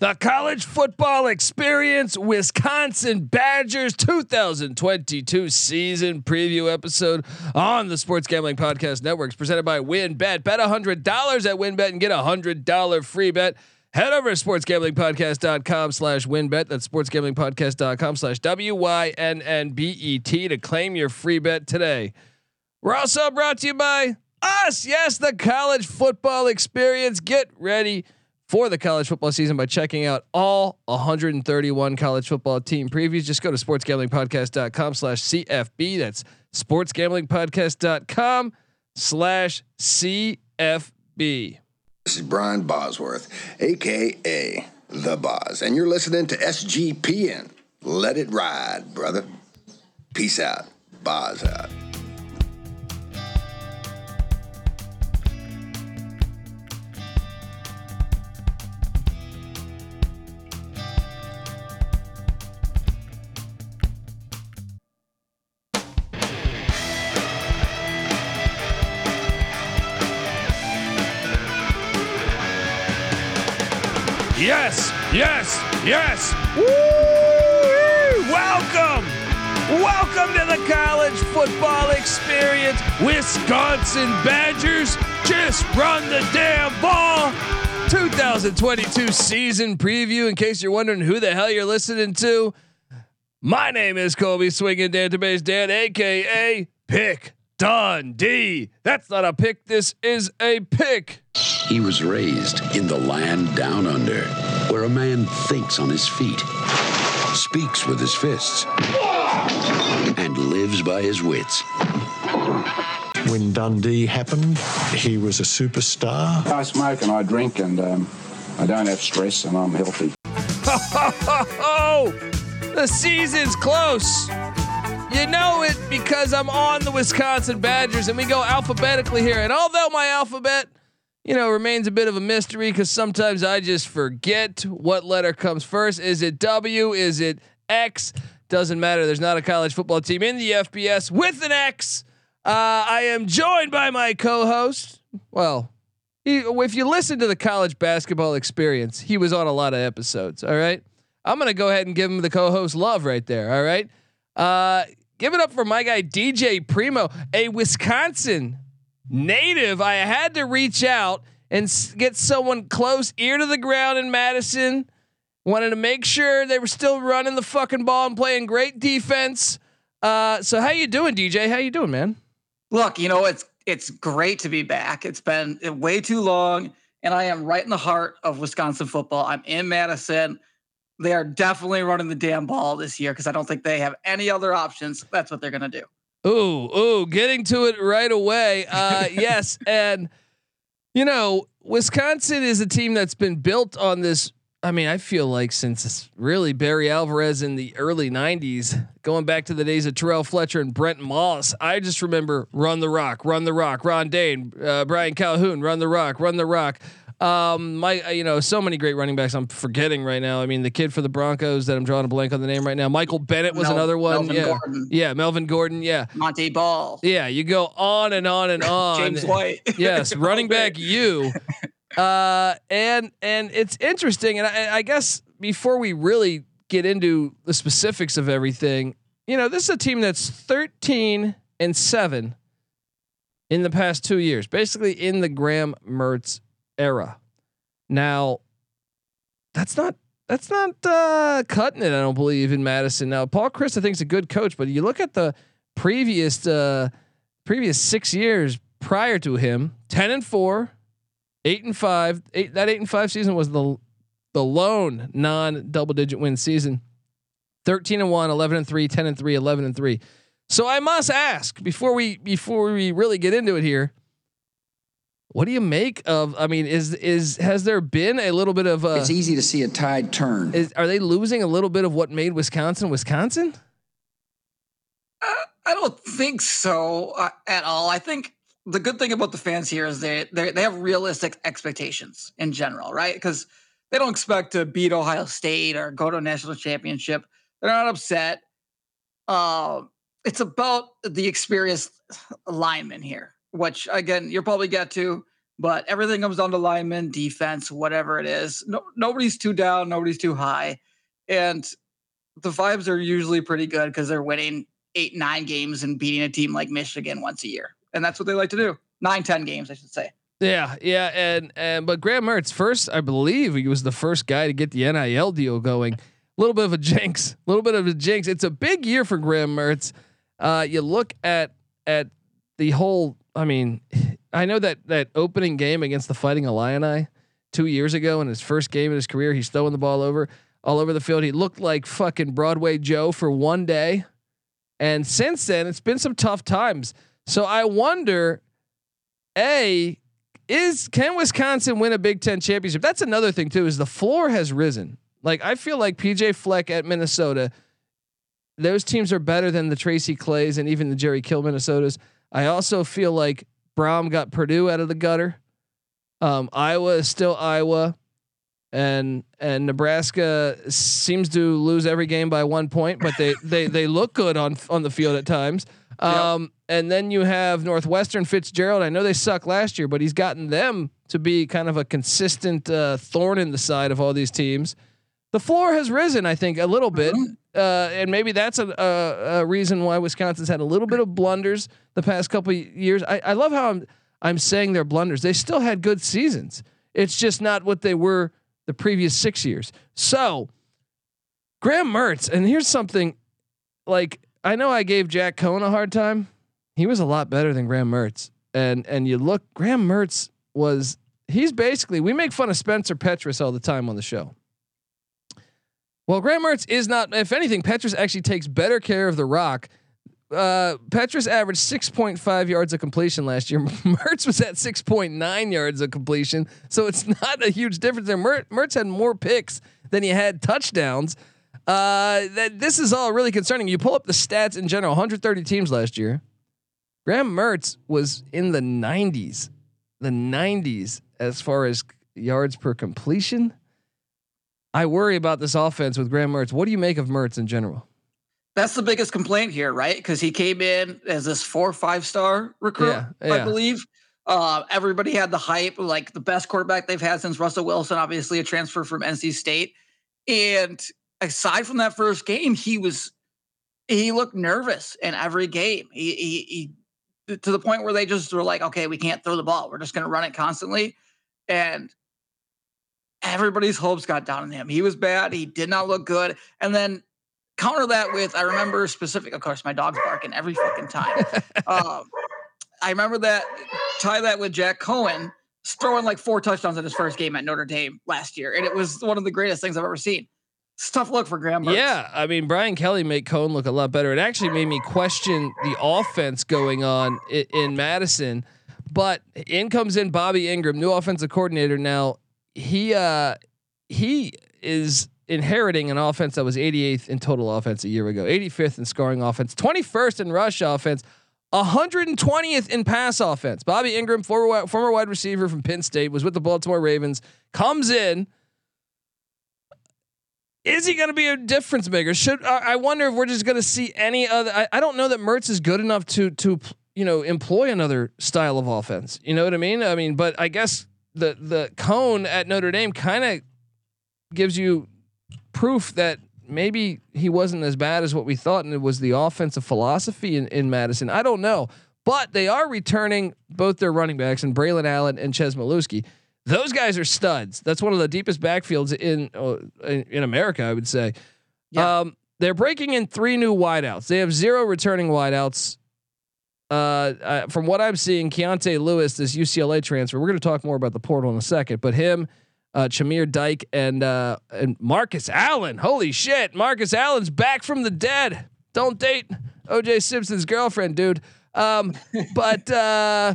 the college football experience, Wisconsin Badgers 2022 season preview episode on the Sports Gambling Podcast Networks presented by WynnBET. Bet $100 at WynnBET and get a $100 free bet. Head over to sportsgamblingpodcast.com slash wynnbet. That's sportsgamblingpodcast.com slash W-Y-N-N-B-E-T to claim your free bet today. We're also brought to you by us. Yes, the college football experience. Get ready for the college football season by checking out all 131 college football team previews. Just go to sportsgamblingpodcast.com slash CFB. That's sportsgamblingpodcast.com slash CFB. This is Brian Bosworth, aka The Boz, and you're listening to SGPN. Let it ride, brother. Peace out. Boz out. Yes, yes, yes. Woo! Welcome. Welcome to the college football experience. Wisconsin Badgers just run the damn ball. 2022 season preview. In case you're wondering who the hell you're listening to, my name is Colby Swinging Database Dan, aka Pick Dundee. That's not a pick. This is a pick. He was raised in the land down under, where a man thinks on his feet, speaks with his fists, and lives by his wits. When Dundee happened, he was a superstar. I smoke and I drink and um, I don't have stress and I'm healthy. Oh, the season's close. You know it because I'm on the Wisconsin Badgers and we go alphabetically here. And although my alphabet, you know, remains a bit of a mystery because sometimes I just forget what letter comes first. Is it W? Is it X? Doesn't matter. There's not a college football team in the FBS with an X. Uh, I am joined by my co-host. Well, he, if you listen to the college basketball experience, he was on a lot of episodes. All right. I'm gonna go ahead and give him the co-host love right there. All right. Uh, give it up for my guy DJ Premo, a Wisconsin native. I had to reach out and get someone close, ear to the ground in Madison. Wanted to make sure they were still running the fucking ball and playing great defense. Uh, so how you doing, DJ? How you doing, man? Look, you know, it's it's great to be back. It's been way too long, and I am right in the heart of Wisconsin football. I'm in Madison. They are definitely running the damn ball this year because I don't think they have any other options. That's what they're gonna do. Ooh, ooh, getting to it right away. Uh, yes, and you know, Wisconsin is a team that's been built on this. I mean, I feel like since really Barry Alvarez in the early '90s, going back to the days of Terrell Fletcher and Brent Moss. I just remember run the rock, run the rock, Ron Dayne, uh, Brian Calhoun, run the rock, run the rock. Um, my, uh, you know, so many great running backs. I'm forgetting right now. I mean, the kid for the Broncos that I'm drawing a blank on the name right now. Michael Bennett was Mel- another one. Melvin yeah, Gordon. yeah, Melvin Gordon. Yeah, Montee Ball, yeah, you go on and on and on. James White. yes, running back you. Uh, and and it's interesting, and I, I guess before we really get into the specifics of everything, you know, this is a team that's thirteen and seven in the past two years, basically in the Graham Mertz era. Now, that's not that's not uh, cutting it. I don't believe in Madison. Now, Paul Chryst, I think is a good coach, but you look at the previous uh, previous six years prior to him, ten and four, eight and five. Eight that eight and five season was the the lone non double digit win season. 13 and 1, 11 and 3, 10 and 3, 11 and 3. So I must ask before we before we really get into it here, what do you make of I mean is is has there been a little bit of uh It's easy to see a tide turn. is, are they losing a little bit of what made Wisconsin Wisconsin? I don't think so uh, at all. I think the good thing about the fans here is they they they have realistic expectations in general, right? Because they don't expect to beat Ohio State or go to a national championship. They're not upset. Uh, it's about the experienced lineman here, which again you'll probably get to. but everything comes down to linemen, defense, whatever it is. No, nobody's too down, nobody's too high, and the vibes are usually pretty good because they're winning eight, nine games and beating a team like Michigan once a year, and that's what they like to do. Nine, ten games, I should say. Yeah, yeah, and and but Graham Mertz first, I believe he was the first guy to get the NIL deal going. A little bit of a jinx, a little bit of a jinx. It's a big year for Graham Mertz. Uh, you look at at the whole. I mean, I know that that opening game against the Fighting Illini two years ago in his first game in his career, he's throwing the ball over all over the field. He looked like fucking Broadway Joe for one day, and since then it's been some tough times. So I wonder, a is can Wisconsin win a Big Ten championship? That's another thing too. Is the floor has risen. Like I feel like PJ Fleck at Minnesota, those teams are better than the Tracy Claeys and even the Jerry Kill Minnesotas. I also feel like Brohm got Purdue out of the gutter. Um, Iowa is still Iowa, and and Nebraska seems to lose every game by one point, but they they they look good on on the field at times. Um, yep. And then you have Northwestern Fitzgerald. I know they suck last year, but he's gotten them to be kind of a consistent uh, thorn in the side of all these teams. The floor has risen, I think, a little bit, mm-hmm. uh, and maybe that's a, a, a, reason why Wisconsin's had a little bit of blunders the past couple years. I, I love how I'm I'm saying they're blunders. They still had good seasons. It's just not what they were the previous six years. So, Graham Mertz, and here's something like I know I gave Jack Coan a hard time. He was a lot better than Graham Mertz. And and you look, Graham Mertz was he's basically we make fun of Spencer Petras all the time on the show. Well, Graham Mertz is not. If anything, Petras actually takes better care of the rock. Uh, Petras averaged 6.5 yards of completion last year. Mertz was at 6.9 yards of completion, so it's not a huge difference there. Mertz had more picks than he had touchdowns. Uh, that this is all really concerning. You pull up the stats in general. 130 teams last year. Graham Mertz was in the 90s, the 90s as far as yards per completion. I worry about this offense with Graham Mertz. What do you make of Mertz in general? That's the biggest complaint here, right? Because he came in as this four five star recruit, yeah, yeah. I believe. Uh, everybody had the hype, like the best quarterback they've had since Russell Wilson, obviously a transfer from NC State. And aside from that first game, he was he looked nervous in every game. He, he, he to the point where they just were like, okay, we can't throw the ball. We're just going to run it constantly. And everybody's hopes got down on him. He was bad. He did not look good. And then counter that with, I remember specific, of course, my dog's barking every fucking time. um, I remember that, tie that with Jack Coan throwing like four touchdowns in his first game at Notre Dame last year. And it was one of the greatest things I've ever seen. It's tough look for Graham. Yeah, I mean Brian Kelly made Coan look a lot better. It actually made me question the offense going on in, in Madison. But in comes in Bobby Engram, new offensive coordinator. Now he uh he is inheriting an offense that was 88th in total offense a year ago, 85th in scoring offense, 21st in rush offense, 120th in pass offense. Bobby Engram, former former wide receiver from Penn State, was with the Baltimore Ravens, comes in is he going to be a difference maker? Should I wonder if we're just going to see any other? I, I don't know that Mertz is good enough to to you know employ another style of offense. You know what I mean? I mean, but I guess the the Coan at Notre Dame kind of gives you proof that maybe he wasn't as bad as what we thought, and it was the offensive philosophy in, in Madison. I don't know, but they are returning both their running backs and Braelon Allen and Chez Mellusi. Those guys are studs. That's one of the deepest backfields in uh, in, America, I would say. Yeah. Um, they're breaking in three new wideouts. They have zero returning wideouts. Uh, uh, from what I'm seeing, Keontez Lewis, this UCLA transfer. We're going to talk more about the portal in a second, but him, uh, Chimere Dike, and uh, and Markus Allen. Holy shit, Marcus Allen's back from the dead. Don't date OJ Simpson's girlfriend, dude. Um, but uh,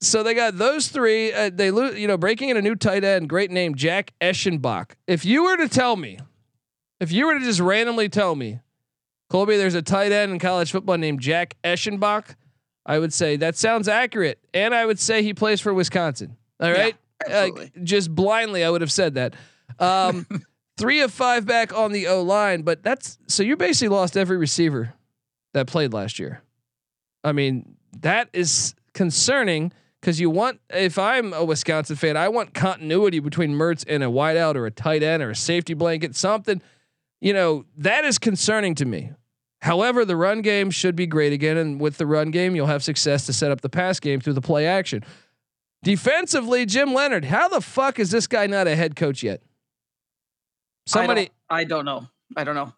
so they got those three. Uh, they lose, you know, breaking in a new tight end, great name, Jack Eschenbach. If you were to tell me, if you were to just randomly tell me, Colby, there's a tight end in college football named Jack Eschenbach, I would say that sounds accurate, and I would say he plays for Wisconsin. All right, yeah, uh, just blindly, I would have said that. Um, three of five back on the O line, but that's so you basically lost every receiver that played last year. I mean, that is concerning because you want if I'm a Wisconsin fan, I want continuity between Mertz and a wideout or a tight end or a safety blanket, something. You know that is concerning to me. However, the run game should be great again, and with the run game, you'll have success to set up the pass game through the play action. Defensively, Jim Leonard, how the fuck is this guy not a head coach yet? Somebody, I don't, I don't know. I don't know.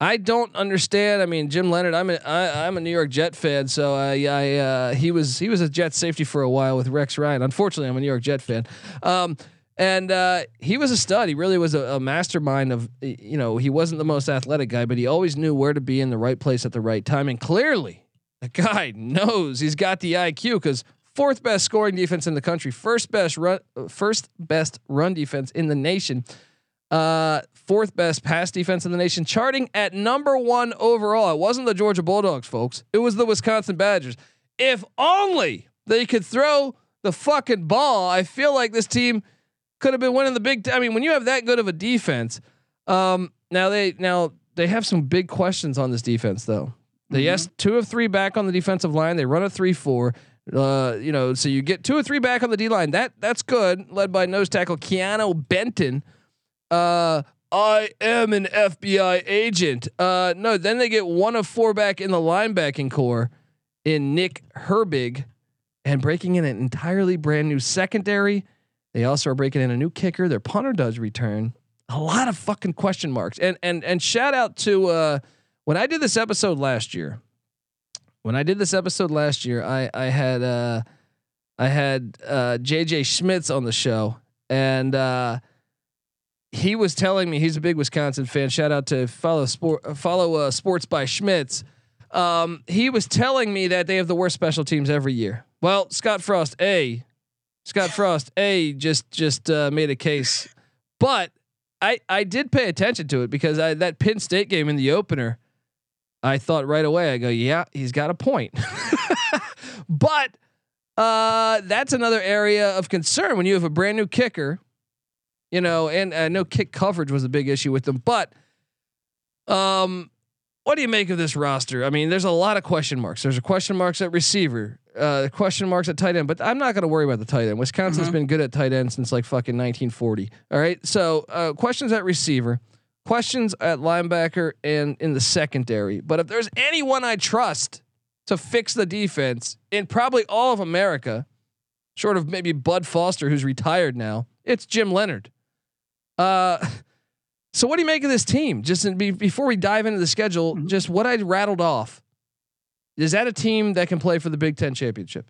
I don't understand. I mean, Jim Leonard. I'm a I, I'm a New York Jet fan, so I, I uh, he was he was a Jet safety for a while with Rex Ryan. Unfortunately, I'm a New York Jet fan, um, and uh, he was a stud. He really was a, a, mastermind of you know he wasn't the most athletic guy, but he always knew where to be in the right place at the right time. And clearly, the guy knows he's got the IQ because fourth best scoring defense in the country, first best run, first best run defense in the nation uh, fourth best pass defense in the nation, charting at number one overall. It wasn't the Georgia Bulldogs, folks. It was the Wisconsin Badgers. If only they could throw the fucking ball, I feel like this team could have been winning the big. T- I mean, when you have that good of a defense, um, now they now they have some big questions on this defense, though. They mm-hmm. yes, two of three back on the defensive line. They run a three four. Uh, you know, so you get two or three back on the D line. That that's good, led by nose tackle Keeanu Benton uh, I am an FBI agent. Uh, no, then they get one of four back in the linebacking core in Nick Herbig and breaking in an entirely brand new secondary. They also are breaking in a new kicker. Their punter does return. A lot of fucking question marks. And and and shout out to uh, when I did this episode last year. When I did this episode last year, I I had uh, I had uh, JJ Schmitz on the show and uh, he was telling me he's a big Wisconsin fan. Shout out to follow sport follow uh, sports by Schmitz. Um, he was telling me that they have the worst special teams every year. Well, Scott Frost, a Scott Frost, a just just uh, made a case, but I I did pay attention to it because I, that Penn State game in the opener, I thought right away. I go, yeah, he's got a point, but uh, that's another area of concern when you have a brand new kicker you know, and I know kick coverage was a big issue with them, but um, what do you make of this roster? I mean, there's a lot of question marks. There's a question marks at receiver, uh, question marks at tight end, but I'm not going to worry about the tight end. Wisconsin's mm-hmm. been good at tight end since like fucking 1940. All right, so uh, questions at receiver, questions at linebacker, and in the secondary. But if there's anyone I trust to fix the defense in probably all of America, short of maybe Bud Foster, who's retired now, it's Jim Leonard. Uh, so what do you make of this team? Just in, be, before we dive into the schedule, mm-hmm. just what I rattled off. Is that a team that can play for the Big Ten championship?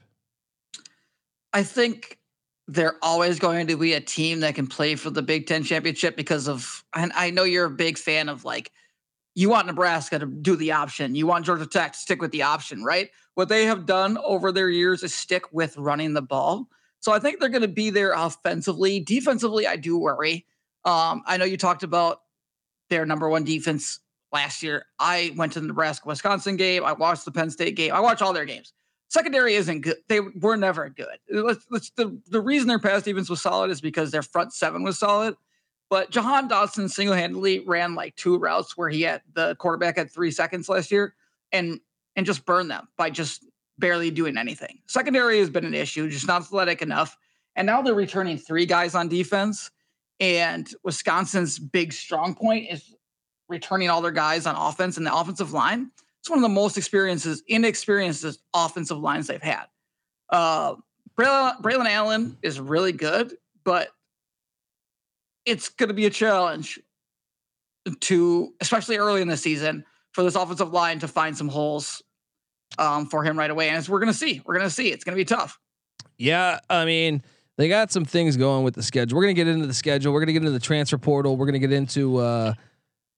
I think they're always going to be a team that can play for the Big Ten championship because of, and I know you're a big fan of like, you want Nebraska to do the option. You want Georgia Tech to stick with the option, right? What they have done over their years is stick with running the ball. So I think they're going to be there offensively. Defensively, I do worry. Um, I know you talked about their number one defense last year. I went to the Nebraska Wisconsin game. I watched the Penn State game. I watched all their games. Secondary isn't good. They were never good. Let's, let's, the, the reason their pass defense was solid is because their front seven was solid. But Jahan Dotson single handedly ran like two routes where he had the quarterback had three seconds last year and and just burned them by just barely doing anything. Secondary has been an issue, just not athletic enough. And now they're returning three guys on defense. And Wisconsin's big strong point is returning all their guys on offense and the offensive line. It's one of the most experiences, inexperienced offensive lines they've had. Uh, Braelon, Braelon Allen is really good, but it's going to be a challenge to, especially early in the season, for this offensive line to find some holes um, for him right away. And as we're going to see, we're going to see it's going to be tough. Yeah, I mean, they got some things going with the schedule. We're going to get into the schedule. We're going to get into the transfer portal. We're going to get into uh,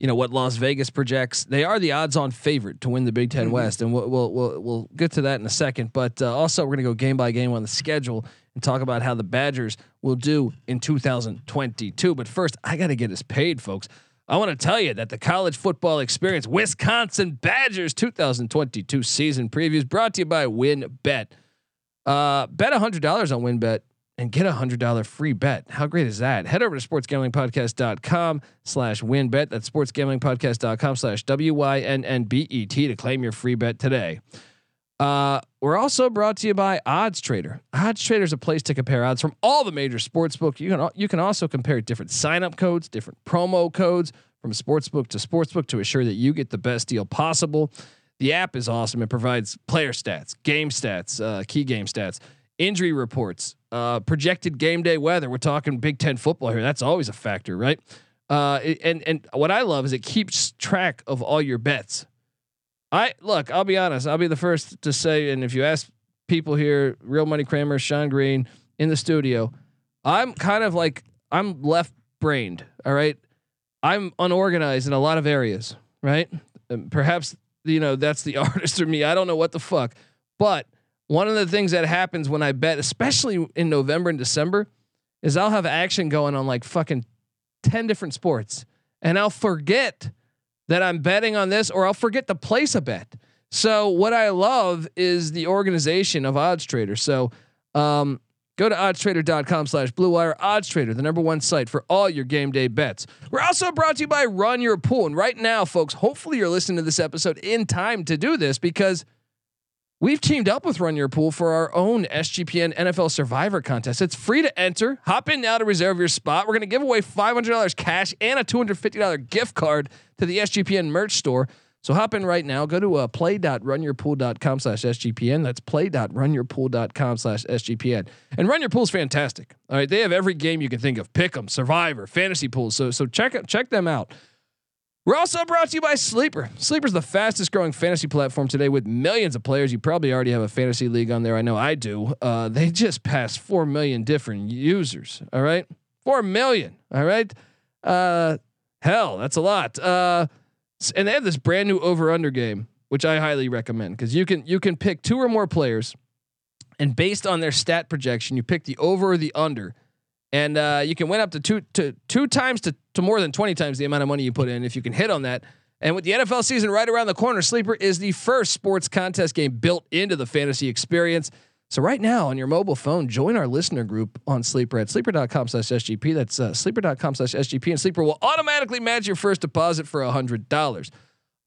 you know what Las Vegas projects. They are the odds-on favorite to win the Big 10 mm-hmm. West, and we'll, we'll we'll we'll get to that in a second. But uh, also, we're going to go game by game on the schedule and talk about how the Badgers will do in 2022. But first, I got to get us paid, folks. I want to tell you that the college football experience, Wisconsin Badgers 2022 season previews, brought to you by WynnBET. Uh, bet $100 on WynnBET and get a $100 free bet. How great is that? Head over to sportsgamblingpodcast.com slash wynnbet. That's sportsgamblingpodcast.com slash W-Y-N-N-B-E-T to claim your free bet today. Uh, we're also brought to you by Odds Trader. Odds Trader is a place to compare odds from all the major sportsbook. You can you can also compare different sign-up codes, different promo codes from sportsbook to sportsbook to assure that you get the best deal possible. The app is awesome. It provides player stats, game stats, uh, key game stats, injury reports, uh, projected game day weather. We're talking Big Ten football here. That's always a factor, right? Uh, and and what I love is it keeps track of all your bets. I look. I'll be honest. I'll be the first to say, and if you ask people here, Real Money Kramer, Sean Green in the studio, I'm kind of like I'm left brained. All right, I'm unorganized in a lot of areas. Right? And perhaps you know that's the artist or me. I don't know what the fuck, but one of the things that happens when I bet, especially in November and December, is I'll have action going on like fucking 10 different sports and I'll forget that I'm betting on this or I'll forget to place a bet. So what I love is the organization of odds traders. So um, go to oddstrader.com slash blue wire odds trader, the number one site for all your game day bets. We're also brought to you by run your pool. And right now, folks, hopefully you're listening to this episode in time to do this because We've teamed up with Run Your Pool for our own SGPN NFL Survivor contest. It's free to enter. Hop in now to reserve your spot. We're going to give away $500 cash and a $250 gift card to the SGPN merch store. So hop in right now. Go to uh, play.runyourpool.com slash SGPN. That's play.runyourpool.com slash SGPN. And Run Your Pool is fantastic. All right. They have every game you can think of. Pick 'em, Survivor, Fantasy Pools. So, so check, check them out. We're also brought to you by Sleeper. Sleeper's the fastest growing fantasy platform today with millions of players. You probably already have a fantasy league on there. I know I do. Uh, they just passed 4 million different users. All right. 4 million. All right. Uh, hell, that's a lot. Uh, and they have this brand new over under game, which I highly recommend because you can, you can pick two or more players and based on their stat projection, you pick the over or the under and uh, you can win up to two to two times to, to more than 20 times the amount of money you put in if you can hit on that. And with the NFL season right around the corner, Sleeper is the first sports contest game built into the fantasy experience. So right now on your mobile phone, join our listener group on Sleeper at sleeper.com slash SGP. That's uh, sleeper.com slash SGP. And Sleeper will automatically match your first deposit for $100.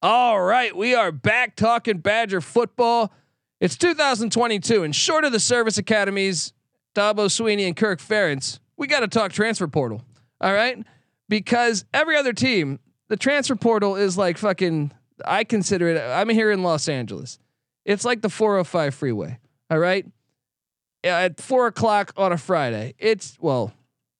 All right, we are back talking Badger football. It's 2022, and short of the service academies, Dabo Swinney and Kirk Ferentz, we got to talk transfer portal. All right. Because every other team, the transfer portal is like fucking, I consider it, I'm here in Los Angeles. It's like the 405 freeway. All right. At four o'clock on a Friday, it's, well,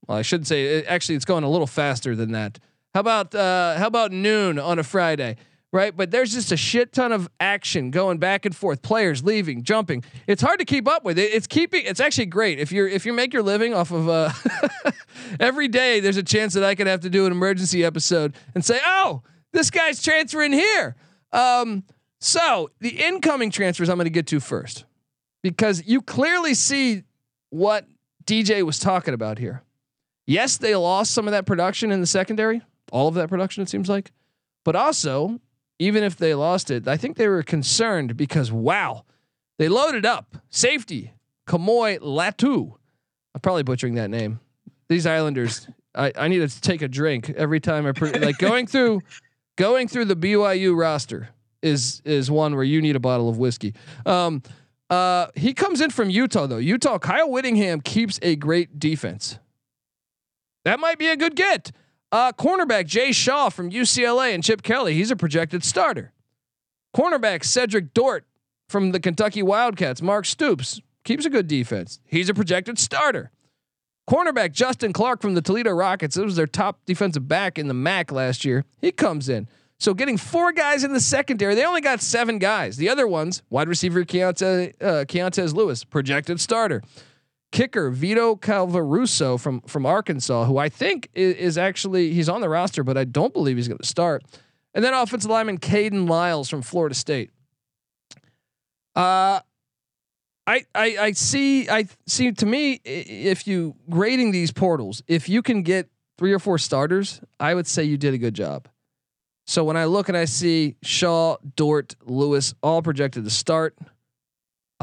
well, I shouldn't say it, actually, it's going a little faster than that. How about, uh, how about noon on a Friday? Right? But there's just a shit ton of action going back and forth, players leaving, jumping. It's hard to keep up with it. It's keeping. It's actually great if you're if you make your living off of uh, every day. There's a chance that I could have to do an emergency episode and say, oh, this guy's transferring here. Um, so the incoming transfers I'm going to get to first because you clearly see what DJ was talking about here. Yes, they lost some of that production in the secondary, all of that production, it seems like. But also, even if they lost it, I think they were concerned because wow, they loaded up safety Kamoi Latu. I'm probably butchering that name. These Islanders, I, I need to take a drink every time I pre- like going through going through the BYU roster is is one where you need a bottle of whiskey. Um, uh, he comes in from Utah though. Utah Kyle Whittingham keeps a great defense. That might be a good get. Uh, cornerback Jay Shaw from UCLA and Chip Kelly, he's a projected starter. Cornerback Cedrick Dort from the Kentucky Wildcats, Mark Stoops, keeps a good defense. He's a projected starter. Cornerback Justin Clark from the Toledo Rockets, it was their top defensive back in the MAC last year. He comes in. So getting four guys in the secondary, they only got seven guys. The other ones, wide receiver Keontez, uh, Lewis, projected starter kicker Vito Calvaruso from from Arkansas, who I think is, is, actually he's on the roster, but I don't believe he's going to start. And then offensive lineman Kayden Lyles from Florida State. Uh I, I I see I see to me if you grading these portals, if you can get three or four starters, I would say you did a good job. So when I look and I see Shaw, Dort, Lewis all projected to start,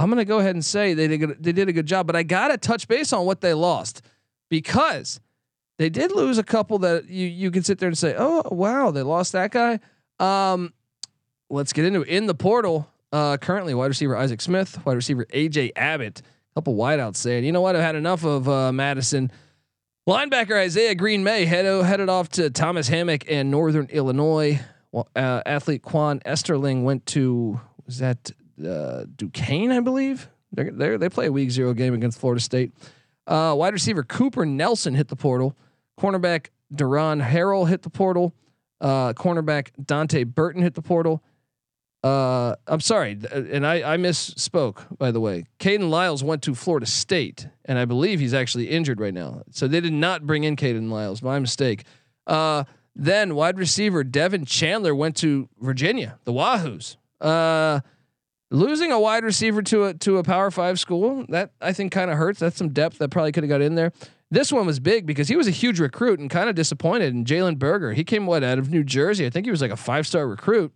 I'm going to go ahead and say they did, they did a good job, but I got to touch base on what they lost because they did lose a couple that you you can sit there and say, "Oh, wow, they lost that guy." Um, let's get into it. In the portal, Uh, currently, wide receiver Isaac Smith, wide receiver AJ Abbott, a couple wideouts saying, you know what, I've had enough of uh, Madison. Linebacker Isaiah Green May head, headed off to Thomas Hammock and Northern Illinois. Uh, athlete Quan Esterling went to was that uh, Duquesne, I believe. They're, they're, they play a week zero game against Florida State. Uh, wide receiver Cooper Nelson hit the portal. Cornerback Duron Harrell hit the portal. Uh, cornerback Dante Burton hit the portal. Uh, I'm sorry, and I, I misspoke by the way. Kayden Lyles went to Florida State, and I believe he's actually injured right now. So they did not bring in Kayden Lyles. My mistake. Uh, then wide receiver Devin Chandler went to Virginia, the Wahoos. Uh, losing a wide receiver to a to a Power Five school that I think kind of hurts. That's some depth that probably could have got in there. This one was big because he was a huge recruit and kind of disappointed. And Jalen Berger, he came what out of New Jersey. I think he was like a five star recruit.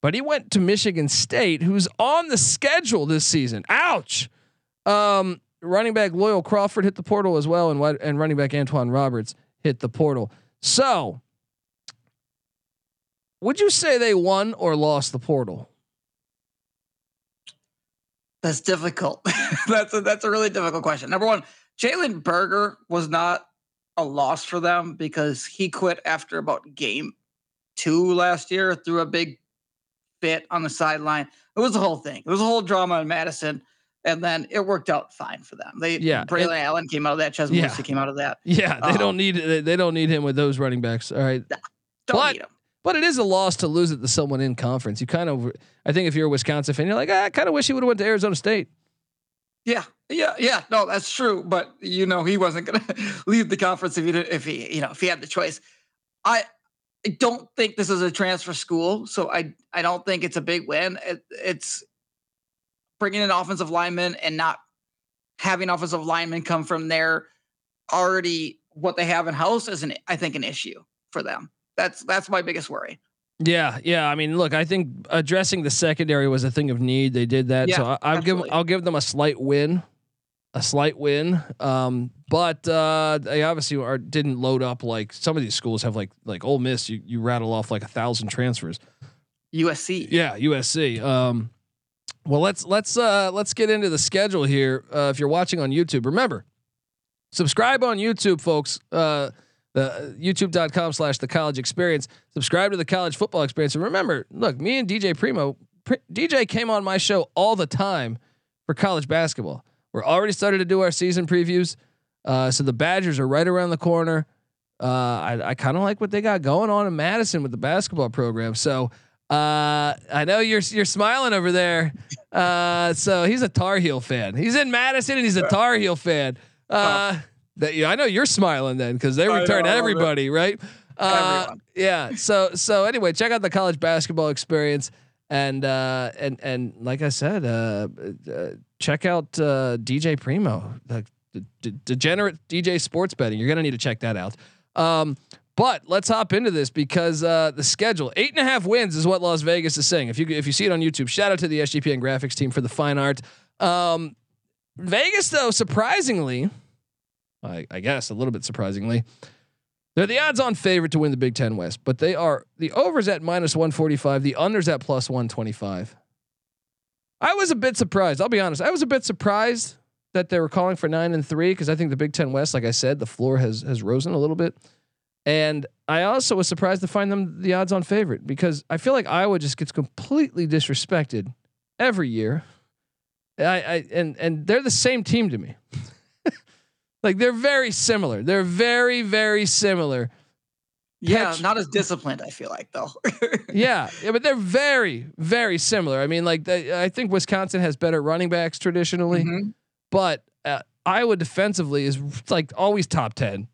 But he went to Michigan State, who's on the schedule this season. Ouch. Um, running back Loyal Crawford hit the portal as well, and and running back Antoine Roberts hit the portal. So, would you say they won or lost the portal? That's difficult. that's a, that's a really difficult question. Number one, Jalen Berger was not a loss for them because he quit after about game two last year through a big fit on the sideline. It was a whole thing. It was a whole drama in Madison, and then it worked out fine for them. They yeah, Braelon and, Allen came out of that. Chez yeah. came out of that. Yeah, they um, don't need they don't need him with those running backs. All right, don't but, need him. But it is a loss to lose it to someone in conference. You kind of, I think, if you're a Wisconsin fan, you're like, ah, I kind of wish he would have went to Arizona State. Yeah, yeah, yeah. No, that's true. But you know, he wasn't going to leave the conference if he did, if he, you know, if he had the choice. I I don't think this is a transfer school, so I I don't think it's a big win. It, it's bringing in offensive lineman and not having offensive linemen come from there already what they have in house is an I think an issue for them. That's that's my biggest worry. Yeah, yeah. I mean, look, I think addressing the secondary was a thing of need. They did that, yeah, so I, will give I'll give them a slight win a slight win. Um, but uh, they obviously are, didn't load up like some of these schools have like like Ole Miss. You you rattle off like a thousand transfers. USC. Yeah, USC. Um, well, let's let's uh, let's get into the schedule here. Uh, if you're watching on YouTube, remember subscribe on YouTube, folks. Uh, the youtube.com slash the college experience. Subscribe to the college football experience. And remember, look, me and DJ Premo, DJ came on my show all the time for college basketball. We're already started to do our season previews. Uh, so the Badgers are right around the corner. Uh, I, I kind of like what they got going on in Madison with the basketball program. So uh, I know you're you're smiling over there. Uh, so he's a Tar Heel fan. He's in Madison and he's a Tar Heel fan. Uh, that yeah, I know you're smiling then because they return everybody, right? Uh, yeah. So so anyway, check out the college basketball experience and uh, and and like I said, uh, uh, check out uh, DJ Premo, the, the, degenerate DJ sports betting. You're gonna need to check that out. Um, but let's hop into this because uh, the schedule eight and a half wins is what Las Vegas is saying. If you if you see it on YouTube, shout out to the SGP and graphics team for the fine art. Um, Vegas though, surprisingly, I, I guess a little bit surprisingly, they're the odds-on favorite to win the Big Ten West, but they are the overs at minus 145, the unders at plus 125. I was a bit surprised. I'll be honest. I was a bit surprised that they were calling for nine and three because I think the Big Ten West, like I said, the floor has has risen a little bit. And I also was surprised to find them the odds-on favorite because I feel like Iowa just gets completely disrespected every year. I, I and and they're the same team to me. Like they're very similar. They're very very similar. Yeah, not as disciplined. I feel like though. yeah, yeah, but they're very very similar. I mean, like they, I think Wisconsin has better running backs traditionally, mm-hmm. but uh, Iowa defensively is like always top ten.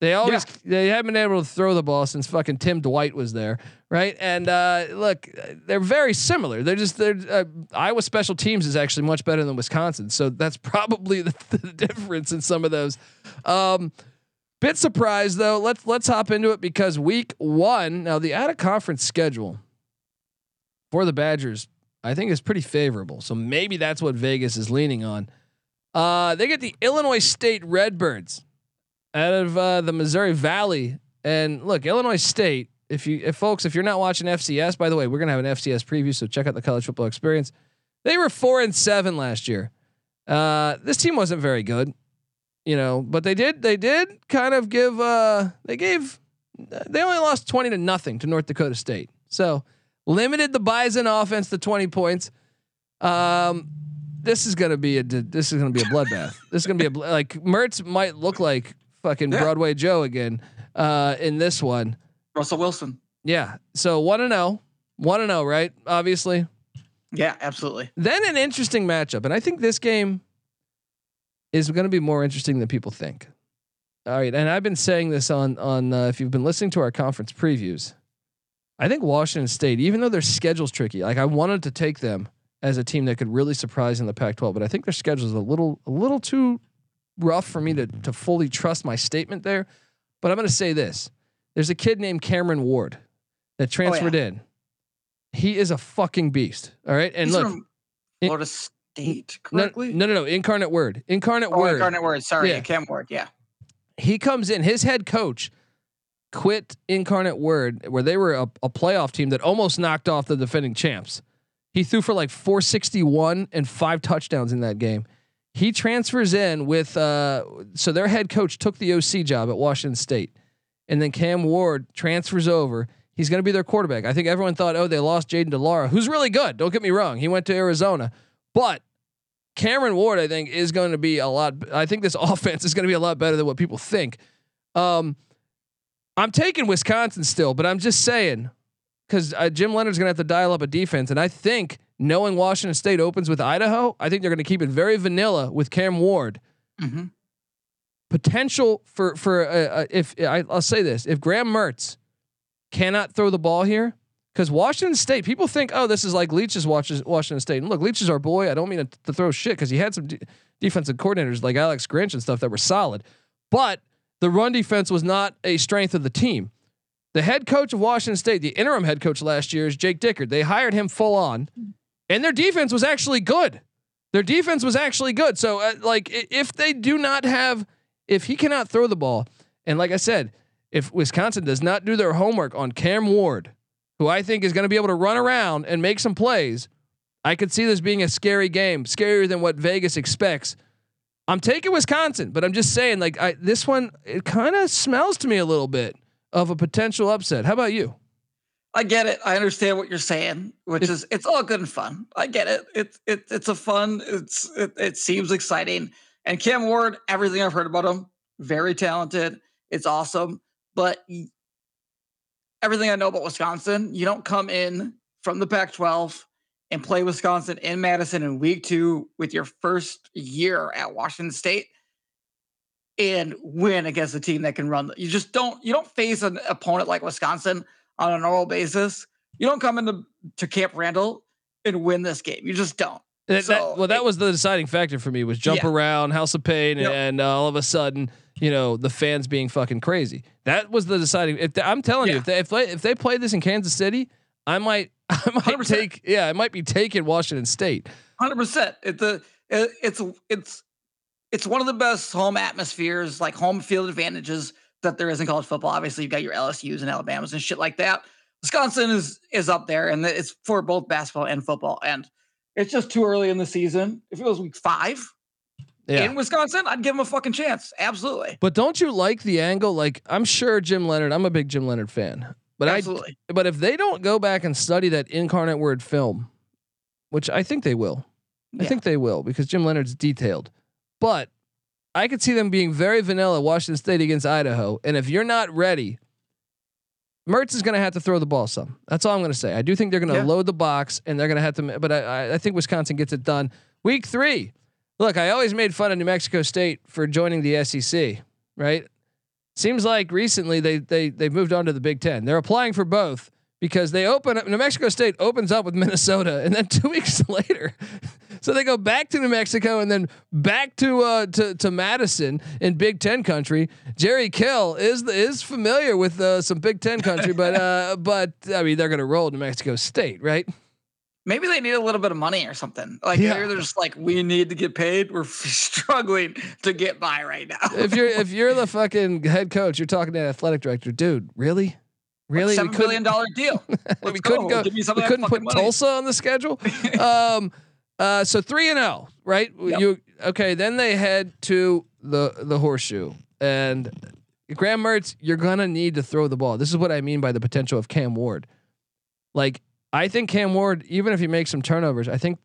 They always yeah. they haven't been able to throw the ball since fucking Tim Dwight was there, right? And uh, look, they're very similar. They're just they're uh, Iowa special teams is actually much better than Wisconsin, so that's probably the, the difference in some of those. Um, bit surprised though. Let's let's hop into it because week one now the out of conference schedule for the Badgers I think is pretty favorable. So maybe that's what Vegas is leaning on. Uh, they get the Illinois State Redbirds out of uh, the Missouri Valley. And look, Illinois State, if you, if folks, if you're not watching FCS, by the way, we're gonna have an FCS preview, so check out the college football experience. They were four and seven last year. Uh, this team wasn't very good, you know, but they did, they did kind of give, uh, they gave, they only lost twenty to nothing to North Dakota State, so limited the Bison offense to twenty points. Um, this is gonna be a this is gonna be a bloodbath. this is gonna be a like Mertz might look like fucking Yeah. Broadway Joe again uh, in this one. Russell Wilson. Yeah. So one to know, one to know, right? Obviously. Yeah, absolutely. Then an interesting matchup, and I think this game is going to be more interesting than people think. All right, and I've been saying this on on uh, if you've been listening to our conference previews. I think Washington State, even though their schedule's tricky, like I wanted to take them as a team that could really surprise in the Pac-12, but I think their schedule is a little a little too rough for me to to fully trust my statement there. But I'm going to say this: there's a kid named Cameron Ward that oh, transferred in. He is a fucking beast. All right, and He's look, Florida State, no, no, no, no, incarnate word, incarnate Oh, word. Incarnate Word. Sorry, Yeah. Cam Ward. Yeah. he comes in. His head coach quit Incarnate Word, where they were a, a playoff team that almost knocked off the defending champs. He threw for like 461 and five touchdowns in that game. He transfers in with uh, so their head coach took the OC job at Washington State, and then Cam Ward transfers over. He's going to be their quarterback. I think everyone thought, oh, they lost Jaden de Laura, who's really good. Don't get me wrong. He went to Arizona, but Cameron Ward, I think, is going to be a lot. I think this offense is going to be a lot better than what people think. Um, I'm taking Wisconsin still, but I'm just saying because uh, Jim Leonard's going to have to dial up a defense, and I think knowing Washington State opens with Idaho, I think they're going to keep it very vanilla with Cam Ward. Mm-hmm. Potential for for uh, uh, if I, I'll say this: if Graham Mertz cannot throw the ball here, because Washington State, people think, oh, this is like Leach's watches Washington State. And look, Leach is our boy. I don't mean to, to throw shit because he had some de- defensive coordinators like Alex Grinch and stuff that were solid, but the run defense was not a strength of the team. The head coach of Washington State, the interim head coach last year, is Jake Dickert. They hired him full on, and their defense was actually good. Their defense was actually good. So, uh, like, if they do not have, if he cannot throw the ball, and like I said, if Wisconsin does not do their homework on Cam Ward, who I think is going to be able to run around and make some plays, I could see this being a scary game, scarier than what Vegas expects. I'm taking Wisconsin, but I'm just saying, like, I, this one, it kind of smells to me a little bit of a potential upset. How about you? I get it. I understand what you're saying, which is it's all good and fun. I get it. It's it, it's a fun. It's it, it seems exciting. And Cam Ward, everything I've heard about him, very talented. It's awesome. But everything I know about Wisconsin, you don't come in from the Pac-12 and play Wisconsin in Madison in week two with your first year at Washington State and win against a team that can run. You just don't. You don't face an opponent like Wisconsin on a normal basis. You don't come into to Camp Randall and win this game. You just don't. That- that- So, well, that it- was the deciding factor for me was jump Yeah. around, House of Pain, Yep. and uh, all of a sudden, you know, the fans being fucking crazy. That was the deciding. If they, I'm telling you, if they if they, if they played this in Kansas City, I might I might 100%. take yeah, I might be taking Washington State. Hundred percent. It's a it's it's it's one of the best home atmospheres, like home field advantages that there is in college football. Obviously, you've got your LSU's and Alabamas and shit like that. Wisconsin is is up there, and it's for both basketball and football. And it's just too early in the season. If it was week five Yeah. in Wisconsin, I'd give them a fucking chance. Absolutely, But don't you like the angle? Like I'm sure Jim Leonard. I'm a big Jim Leonard fan. But absolutely. I but if they don't go back and study that incarnate word film, which I think they will, I think they will because Jim Leonard's detailed. But I could see them being very vanilla Washington State against Idaho. And if you're not ready, Mertz is going to have to throw the ball some. That's all I'm going to say. I do think they're going to Yeah. load the box and they're going to have to. But I, I- think Wisconsin gets it done. Week three. Look, I always made fun of New Mexico State for joining the SEC. Right? Seems like recently they they they've moved on to the Big Ten. They're applying for both because they open up. New Mexico State opens up with Minnesota, and then two weeks later, so they go back to New Mexico and then back to uh to to Madison in Big Ten country. Jerry Kill is is familiar with uh, some Big Ten country, but uh but I mean they're gonna roll New Mexico State, right? Maybe they need a little bit of money or something. Like Yeah. they're just like, we need to get paid. We're struggling to get by right now. If you're if you're the fucking head coach, you're talking to the athletic director, dude. Really? Really, seven billion dollar deal. we couldn't go. Give me some we couldn't put money. Tulsa on the schedule. um, uh, so three and zero, right? Yep. You okay? Then they head to the the horseshoe and Graham Mertz. You're gonna need to throw the ball. This is what I mean by the potential of Cam Ward. Like I think Cam Ward, even if he makes some turnovers, I think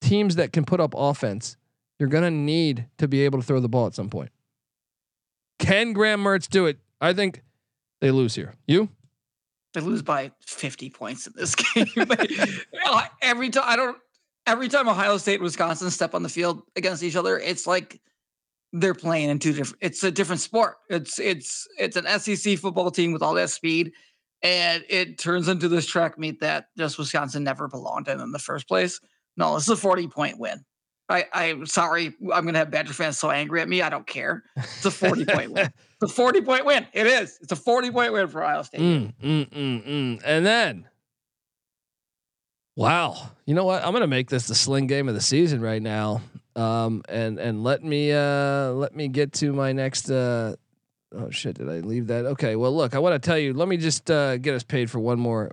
teams that can put up offense, you're gonna need to be able to throw the ball at some point. Can Graham Mertz do it? I think they lose here. You? They lose by 50 points in this game. Every time I don't every time Ohio State and Wisconsin step on the field against each other, it's like they're playing in two different it's a different sport. It's it's it's an SEC football team with all that speed. And it turns into this track meet that just Wisconsin never belonged in in the first place. No, this is a 40 point win. I, I'm sorry. I'm going to have Badger fans so angry at me. I don't care. It's a 40 point win. It's a 40 point win. It is. It's a 40 point win for Ohio State. Mm, mm, mm, mm. And then, wow, you know what? I'm gonna make this the sling game of the season right now. Um, and and let me uh let me get to my next. Uh, oh shit! Did I leave that? Okay. Well, look, I want to tell you. Let me just uh, get us paid for one more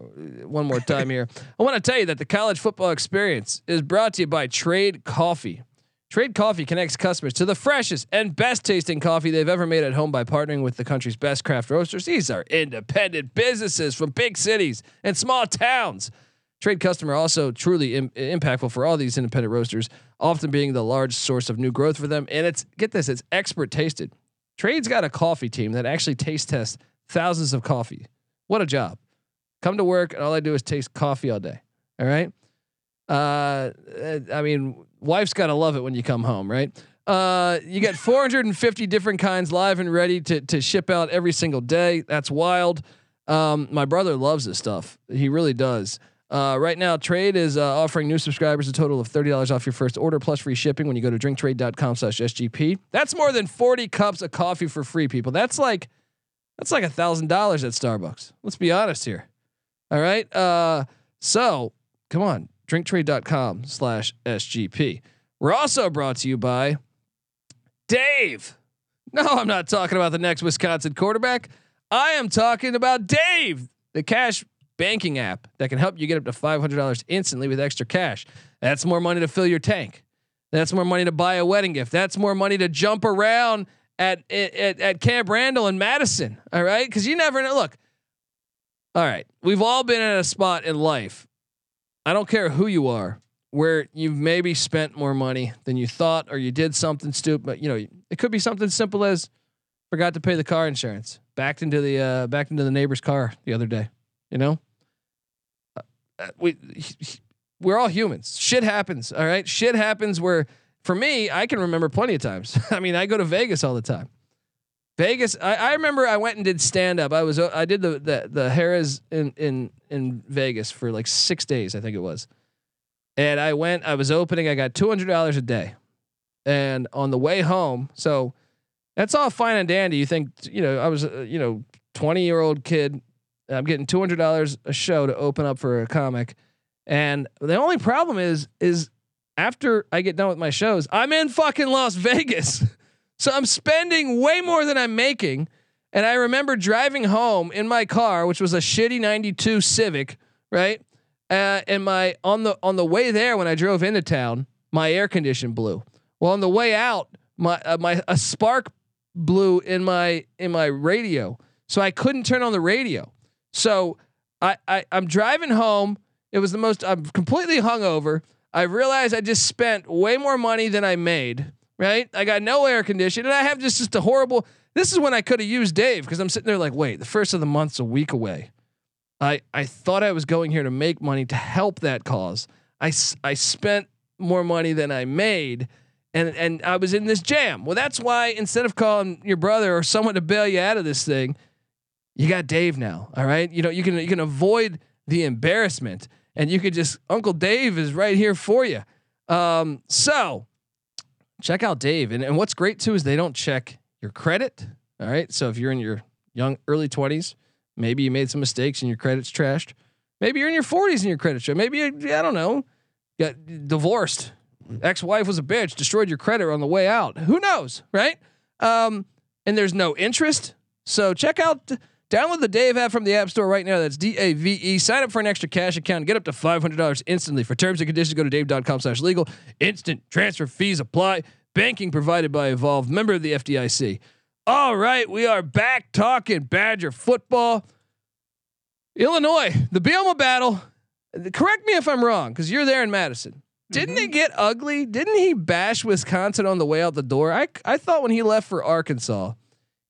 one more time here. I want to tell you that the college football experience is brought to you by Trade Coffee. Trade Coffee connects customers to the freshest and best tasting coffee they've ever made at home by partnering with the country's best craft roasters. These are independent businesses from big cities and small towns. Trade customer also truly Im- impactful for all these independent roasters, often being the large source of new growth for them. And it's get this, it's expert tasted. Trade's got a coffee team that actually taste tests thousands of coffee. What a job! Come to work and all I do is taste coffee all day. All right. Uh, I mean, wife's got to love it when you come home, right? Uh, you got 450 different kinds live and ready to to ship out every single day. That's wild. Um, my brother loves this stuff. He really does. Uh, right now, Trade is uh, offering new subscribers a total of $30 off your first order plus free shipping when you go to drinktrade.com slash SGP. That's more than 40 cups of coffee for free, people. That's like, that's like a thousand dollars at Starbucks. Let's be honest here. All right. Uh, so come on, drinktrade.com slash SGP. We're also brought to you by Dave. No, I'm not talking about the next Wisconsin quarterback. I am talking about Dave, the cash banking app that can help you get up to $500 instantly with extra cash. That's more money to fill your tank. That's more money to buy a wedding gift. That's more money to jump around at at, at Camp Randall and Madison. All right, because you never know. Look, all right, we've all been at a spot in life. I don't care who you are, where you've maybe spent more money than you thought, or you did something stupid. But you know, it could be something simple as forgot to pay the car insurance, backed into the uh, backed into the neighbor's car the other day. You know, we we're all humans. Shit happens. All right, shit happens. Where for me, I can remember plenty of times. I mean, I go to Vegas all the time. Vegas. I, I remember I went and did stand up. I was I did the the the Harrah's in in in Vegas for like six days. I think it was. And I went. I was opening. I got two hundred dollars a day, and on the way home, so that's all fine and dandy. You think you know? I was uh, you know twenty year old kid. I'm getting two hundred dollars a show to open up for a comic, and the only problem is is after I get done with my shows, I'm in fucking Las Vegas. So I'm spending way more than I'm making. And I remember driving home in my car, which was a shitty 92 Civic, right? Uh, and my on the on the way there when I drove into town, my air condition blew. Well, on the way out, my uh, my a spark blew in my in my radio. So I couldn't turn on the radio. So I, I I'm driving home. It was the most I'm completely hungover. I realized I just spent way more money than I made right? I got no air conditioning, and I have just just a horrible. This is when I could have used Dave because I'm sitting there like, wait, the first of the month's a week away. I I thought I was going here to make money to help that cause. I I spent more money than I made, and and I was in this jam. Well, that's why instead of calling your brother or someone to bail you out of this thing, you got Dave now. All right, you know you can you can avoid the embarrassment, and you could just Uncle Dave is right here for you. Um, so check out Dave. And, and what's great too is they don't check your credit. All right. So if you're in your young early 20s, maybe you made some mistakes and your credit's trashed. Maybe you're in your 40s and your credit's trashed. Maybe you, I don't know, got divorced. Ex-wife was a bitch, destroyed your credit on the way out. Who knows, right? Um, and there's no interest. So check out Download the Dave app from the App Store right now. That's D A V E. Sign up for an extra cash account and get up to $500 instantly. For terms and conditions, go to dave.com slash legal. Instant transfer fees apply. Banking provided by Evolve, member of the FDIC. All right, we are back talking Badger football. Illinois, the Bielema battle. Correct me if I'm wrong, because you're there in Madison. Didn't Mm-hmm. it get ugly? Didn't he bash Wisconsin on the way out the door? I I thought when he left for Arkansas,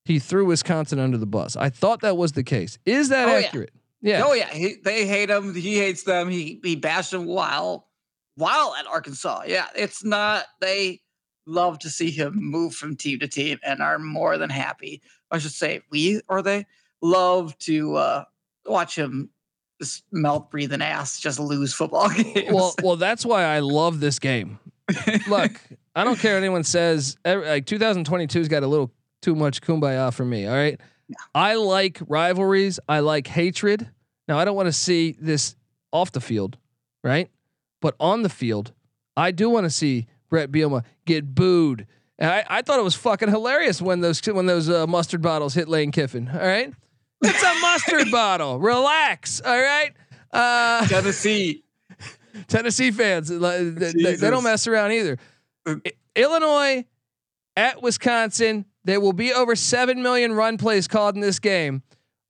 he threw Wisconsin under the bus. I thought that was the case. Is that Oh, accurate? Yeah. Oh yeah, he, they hate him. He hates them. He he bashed them while while at Arkansas. Yeah, it's not. They love to see him move from team to team and are more than happy. I should say we or they love to uh, watch him just mouth breathing ass just lose football games. Well, well, that's why I love this game. Look, I don't care what anyone says. Like 2022's got a little too much kumbaya for me. All right. I like rivalries. I like hatred. Now I don't want to see this off the field, right? But on the field, I do want to see Bret Bielema get booed. And I, I thought it was fucking hilarious when those when those uh, mustard bottles hit Lane Kiffin. All right, it's a mustard bottle. Relax. All right. Uh, Tennessee. Tennessee fans, they, they- they don't mess around either. Illinois at Wisconsin. There will be over seven million run plays called in this game.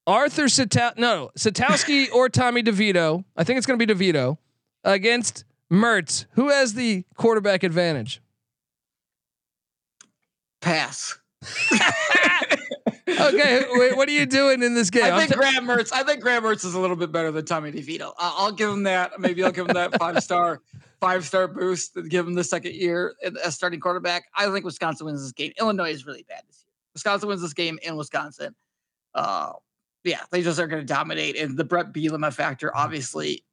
Arthur Sata- no Satowski or Tommy DeVito. I think it's going to be DeVito against Mertz. Who has the quarterback advantage? Pass. Okay, wait, what are you doing in this game? I think t- Graham Mertz. I think Graham Mertz is a little bit better than Tommy DeVito. I- I'll give him that. Maybe I'll give him that five star, five star boost. and Give him the second year as starting quarterback. I think Wisconsin wins this game. Illinois is really bad this year. Wisconsin wins this game in Wisconsin. Uh, yeah, they just are going to dominate, and the Bret Bielema factor obviously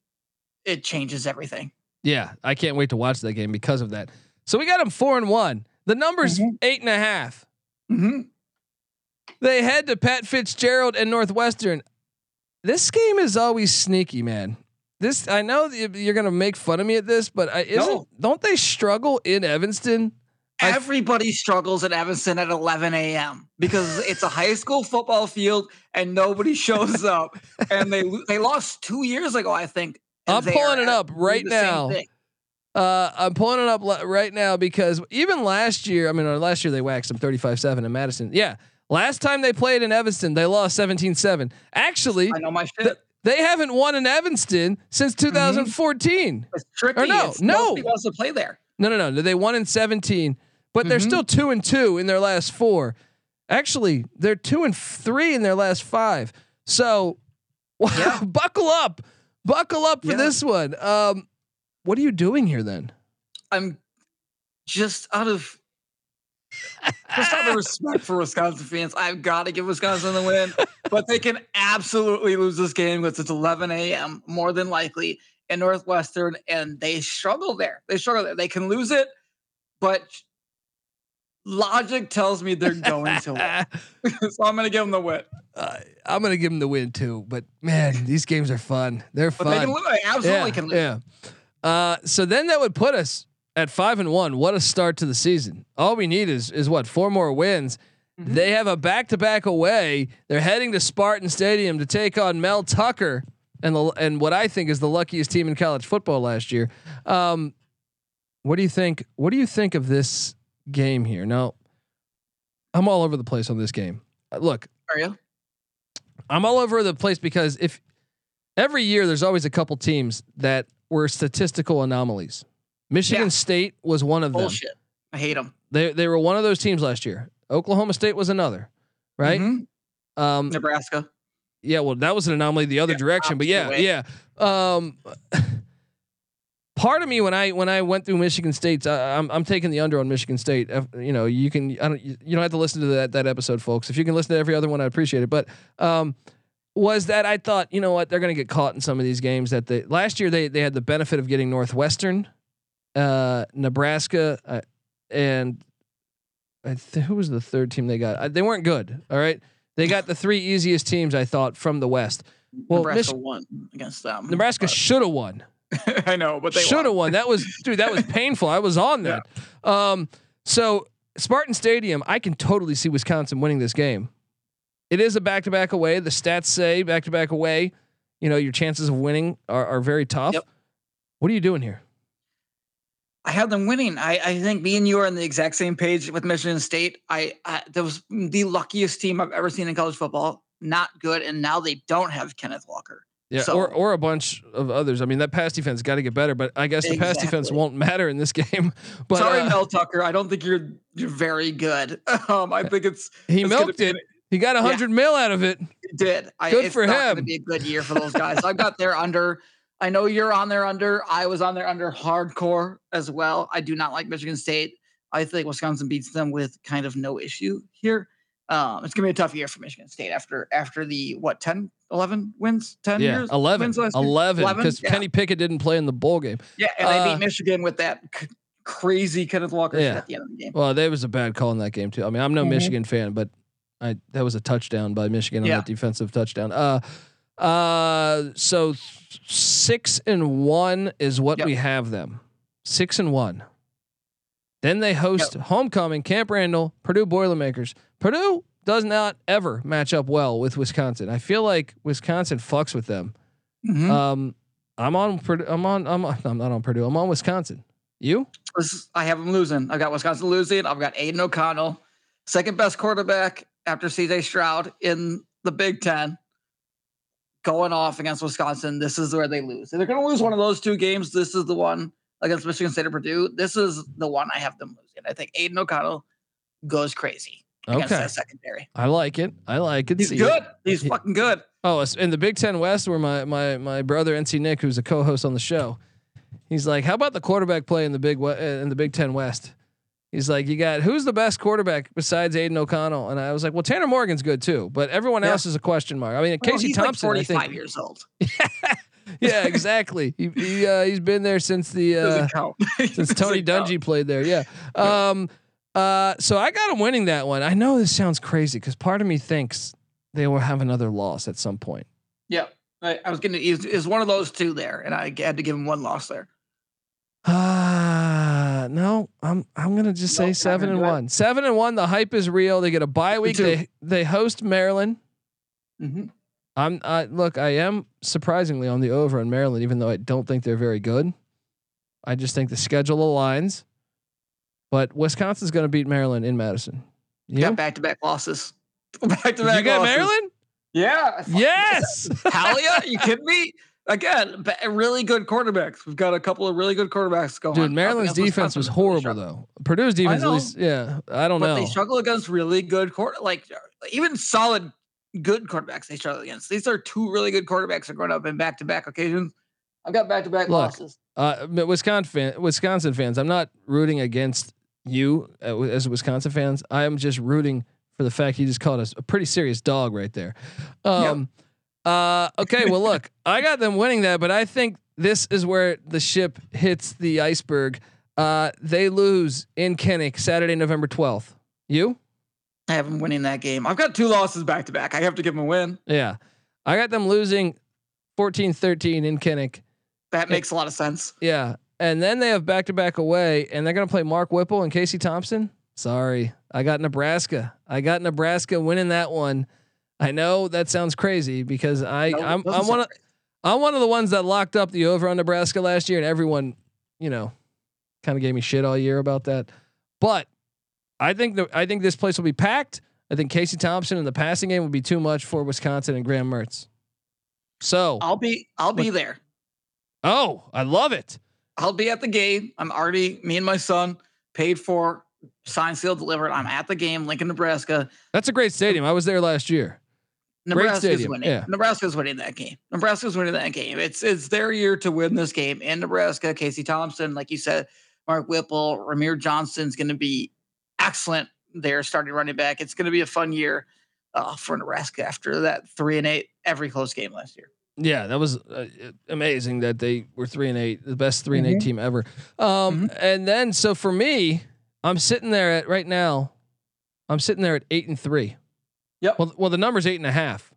it changes everything. yeah, I can't wait to watch that game because of that. So we got them four and one. The number's Mhm. eight and a half. Mm-hmm. They head to Pat Fitzgerald and Northwestern. This game is always sneaky, man. This I know you're gonna make fun of me at this, but I, isn't No. don't they struggle in Evanston? Everybody struggles in Evanston at 11 a.m. because it's a high school football field and nobody shows up. and they they lost two years ago, I think. I'm pulling it up right now. Uh, I'm pulling it up right now because even last year, I mean, uh, last year they waxed them 35-7 in Madison. Yeah, last time they played in Evanston, they lost 17-7. Actually, I know my shit. They haven't won in Evanston since 2014. It's tricky. or no, It's- no. Nobody wants to play there. No, no, no. They won in 17, but they're Mhm. still two and two in their last four. Actually, they're two and three in their last five. So Yeah. buckle up. Buckle up for Yeah. this one. Um, what are you doing here then? I'm just out of just out of respect for Wisconsin fans. I've got to give Wisconsin the win, but they can absolutely lose this game because it's 11 a.m. more than likely in Northwestern, and they struggle there. They struggle there. They can lose it, but logic tells me they're going to win. so I'm going to give them the win. Uh, I'm gonna give them the win too, but man, these games are fun. They're But fun. they can lose. They absolutely yeah, can lose. yeah. Uh, so then that would put us at five and one. What a start to the season! All we need is is what four more wins. Mm-hmm. They have a back to back away. They're heading to Spartan Stadium to take on Mel Tucker and the and what I think is the luckiest team in college football last year. Um, what do you think? What do you think of this game here? Now, I'm all over the place on this game. Uh, Look, Are you? I'm all over the place because if every year there's always a couple teams that were statistical anomalies. Michigan Yeah. State was one of them. I hate them. They they were one of those teams last year. Oklahoma State was another, right? Mm-hmm. Um, Nebraska. yeah, well, that was an anomaly the other Yeah, direction, but yeah, yeah. Um, part of me when I when I went through Michigan State's, I, I'm I'm taking the under on Michigan State. You know, you can I don't you you don't have to listen to that that episode, folks. If you can listen to every other one, I appreciate it. But um, was that I thought you know what they're going to get caught in some of these games that they last year they they had the benefit of getting Northwestern, uh, Nebraska, uh, and I th- who was the third team they got? Uh, they weren't good. All right. They got the three easiest teams I thought from the West. Well, Nebraska Mich- won against them. Nebraska should have won. I know, but they Should have won. That was dude. That was painful. I was on that. Um. So Spartan Stadium, I can totally see Wisconsin winning this game. it is a back to back away. The stats say back to back away. You know, your chances of winning are, are very tough. Yep. What are you doing here? I have them winning. I, I think me and you are on the exact same page with Michigan State. I, I that was the luckiest team I've ever seen in college football. Not good, and now they don't have Kenneth Walker. Yeah, So- or or a bunch of others. I mean, that pass defense got to get better, but I guess the pass defense won't matter in this game. But Sorry, uh, Mel Tucker. I don't think you're you're very good. Um, I think it's he it's milked it. He got a hundred mil out of it. It did. I, Good it's for not Gonna him. be a good year for those guys. I've got their under. I know you're on there under. I was on there under hardcore as well. I do not like Michigan State. I think Wisconsin beats them with kind of no issue here. Um, it's gonna be a tough year for Michigan State after after the what 10, 11 wins, 10 Yeah, years, 11, wins last 11, 11? because Yeah. Kenny Pickett didn't play in the bowl game. Yeah, and they Uh, beat Michigan with that c- crazy Kenneth Walker Yeah. at the end of the game. Well, there was a bad call in that game too. I mean, I'm no Mhm. Michigan fan, but I that was a touchdown by Michigan on Yeah. that defensive touchdown. Uh, uh, so six and one is what Yep. we have them. Six and one. Then they host homecoming, Camp Randall, Purdue Boilermakers. Purdue does not ever match up well with Wisconsin. I feel like Wisconsin fucks with them. Mhm. Um, I'm on Purdue. I'm on. I'm on. I'm not on Purdue. I'm on Wisconsin. You? I have them losing. I've got Wisconsin losing. I've got Aidan O'Connell, second best quarterback after CJ Stroud in the Big Ten, going off against Wisconsin. This is where they lose. If They're going to lose one of those two games. This is the one against Michigan State or Purdue. This is the one I have them losing. I think Aidan O'Connell goes crazy against that secondary. I like it. I like it. He's See it. good. He's He- fucking good. Oh, in the Big Ten West, where my my my brother NC Nick, who's a co-host on the show, he's like, "How about the quarterback play in the Big in the Big Ten West?" He's like, "You got who's the best quarterback besides Aidan O'Connell?" And I was like, "Well, Tanner Morgan's good too, but everyone Yeah. else is a question mark." I mean, Well, Casey Thompson, like I 45 think, years old. yeah, exactly. he he uh, he's been there since the uh, since Tony Doesn't count. Dungy played there. Yeah. Um. Uh. So I got him winning that one. I know this sounds crazy because part of me thinks they will have another loss at some point. Yeah. I, I was to, is, is one of those two there, and I had to give him one loss there. No, I'm I'm gonna just say Nope, seven and it. one. Seven and one. The hype is real. They get a bye week. They they host Maryland. Mm-hmm. I'm I look. I am surprisingly on the over in Maryland, even though I don't think they're very good. I just think the schedule aligns. But Wisconsin's gonna beat Maryland in Madison. You, Got back to back losses. Back to back. you got losses. Maryland? Yeah. Yes. Yeah. You kidding me? Again, really good quarterbacks. We've got a couple of really good quarterbacks going. Dude, Maryland's defense was horrible though. Purdue's defense, at least, yeah. I don't But know. they struggle against really good quarter, like even solid good quarterbacks. They struggle against. These are two really good quarterbacks that are going up in back to back occasions. I've got back to back losses. Uh, Wisconsin Wisconsin fans, I'm not rooting against you uh, as Wisconsin fans. I am just rooting for the fact you just called us a pretty serious dog right there. Um, uh, okay, well, look, I got them winning that, but I think this is where the ship hits the iceberg. Uh, they lose in Kinnick Saturday, November 12th. You? I have them winning that game. I've got two losses back to back. I have to give them a win. Yeah. I got them losing 14 13 in Kinnick. That makes a lot of sense. Yeah. And then they have back to back away, and they're going to play Mark Whipple and Casey Thompson. Sorry. I got Nebraska. I got Nebraska winning that one. I know that sounds crazy because I no, I'm I'm one of sound I'm one of the ones that locked up the over on Nebraska last year, and everyone, you know, kind of gave me shit all year about that. But I think the, I think this place will be packed. I think Casey Thompson in the passing game will be too much for Wisconsin and Graham Mertz. So, I'll be I'll be there. oh, I love it. I'll be at the game. I'm already me and my son paid for, signed, sealed, delivered. I'm at the game, Lincoln, Nebraska. That's a great stadium. I was there last year. Nebraska's winning. yeah. Nebraska's winning that game. Nebraska's winning that game. It's it's their year to win this game in Nebraska. Casey Thompson, like you said, Mark Whipple, Rahmir Johnson's going to be excellent. There, starting running back. It's going to be a fun year uh, for Nebraska after that three and eight every close game last year. Yeah, that was uh, amazing that they were three and eight, the best 3 and eight team ever. Um, and then so for me, I'm sitting there at right now, I'm sitting there at eight and three. Yep. Well, well, the number's eight and a half.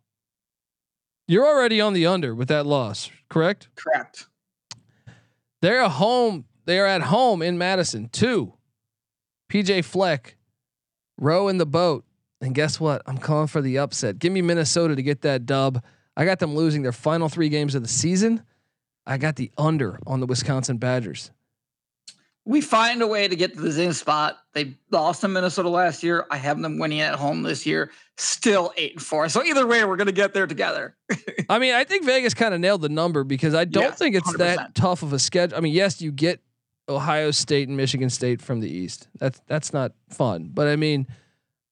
You're already on the under with that loss, correct? Correct. They're a home. They are at home in Madison. Two. PJ Fleck, row in the boat. And guess what? I'm calling for the upset. Give me Minnesota to get that dub. I got them losing their final three games of the season. I got the under on the Wisconsin Badgers. We find a way to get to the same spot. They lost to Minnesota last year. I have them winning at home this year. Still eight and four. So either way, we're gonna get there together. I mean, I think Vegas kind of nailed the number because I don't Yeah, think it's 100%. that tough of a schedule. I mean, yes, you get Ohio State and Michigan State from the East. That's that's not fun. But I mean,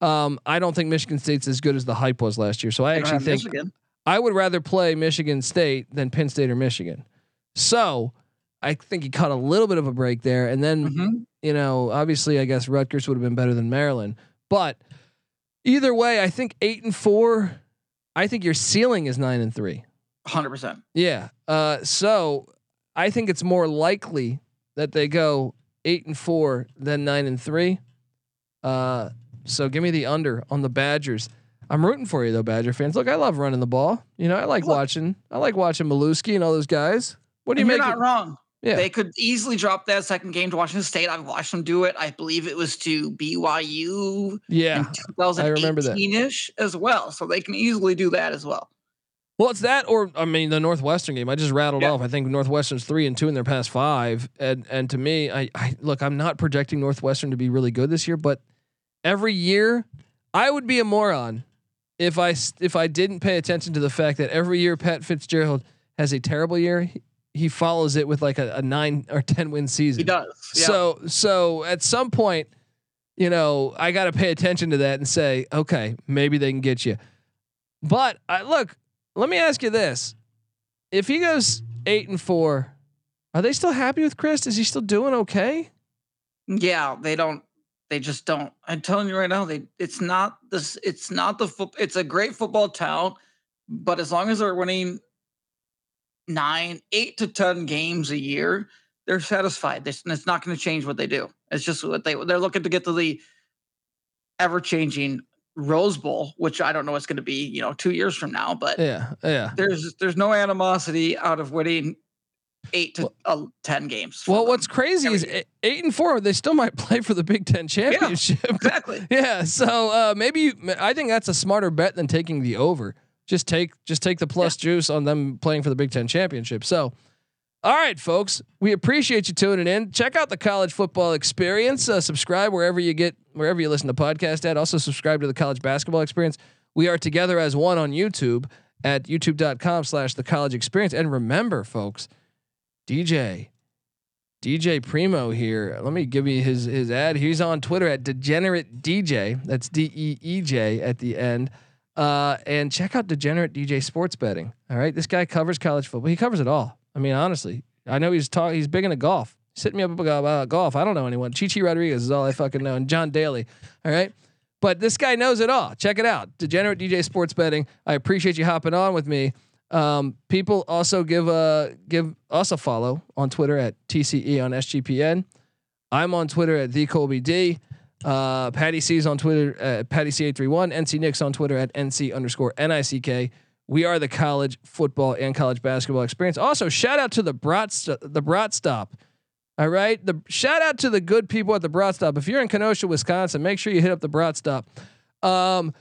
um, I don't think Michigan State's as good as the hype was last year. So I actually think Michigan. I would rather play Michigan State than Penn State or Michigan. So I think he caught a little bit of a break there. And then, Mhm. you know, obviously, I guess Rutgers would have been better than Maryland. But either way, I think eight and four. I think your ceiling is nine and three. 100%. Yeah. Uh, so I think it's more likely that they go eight and four than nine and three. Uh, so give me the under on the Badgers. I'm rooting for you though, Badger fans. Look, I love running the ball. You know, I like Look. watching. I like watching Mellusi and all those guys. What do you And you're not it- wrong. Yeah. They could easily drop that second game to Washington State. I've watched them do it. I believe it was to BYU yeah. in 2018-ish as well. So they can easily do that as well. Well, it's that, or I mean, the Northwestern game. I just rattled Yeah. off. I think Northwestern's three and two in their past five, and and to me, I, I look. I'm not projecting Northwestern to be really good this year, but every year, I would be a moron if I if I didn't pay attention to the fact that every year Pat Fitzgerald has a terrible year. He, follows it with like a, a nine or ten win season. He does. Yeah. So so at some point, you know, I got to pay attention to that and say, okay, maybe they can get you. But I look, let me ask you this: If he goes eight and four, are they still happy with Chryst? Is he still doing okay? Yeah, they don't. They just don't. I'm telling you right now, they. It's not this. It's not the foot. It's a great football town, but as long as they're winning nine, eight to ten games a year, they're satisfied. This and it's not going to change what they do. It's just what they they're looking to get to the ever changing Rose Bowl, which I don't know what's going to be. You know, two years from now, but Yeah, yeah. there's there's no animosity out of winning eight to uh, ten games. Well, them. what's crazy is eight, eight and four. They still might play for the Big Ten championship. exactly? Yeah, so uh, maybe you, I think that's a smarter bet than taking the over. Just take just take the plus juice on them playing for the Big Ten championship. So, all right, folks, we appreciate you tuning in. Check out the college football experience. Uh, subscribe wherever you get wherever you listen to podcast at. Also subscribe to the college basketball experience. We are together as one on YouTube at youtube.com slash the college experience. And remember, folks, DJ DJ Premo here. Let me give you his his ad. He's on Twitter at Degenerate Deej. That's D E E J at the end. Uh, and check out Degenerate Deej Sports Betting. All right, this guy covers college football. He covers it all. I mean, honestly, I know he's talk. He's big into golf. He's hitting me up about golf. I don't know anyone. Chi Chi Rodriguez is all I fucking know, and John Daly. All right. But this guy knows it all. Check it out. Degenerate Deej Sports Betting. I appreciate you hopping on with me. Um, people also give a give us a follow on Twitter at TCE on SGPN. I'm on Twitter at the Colby D. Uh, Patty C's on Twitter at Patty C831. NC Nick's on Twitter at NC underscore NICK. We are the college football and college basketball experience. Also, shout out to the Brat St- the Brat Stop. All right, the shout out to the good people at the Brat Stop. If you're in Kenosha, Wisconsin, make sure you hit up the Brat Stop. Um,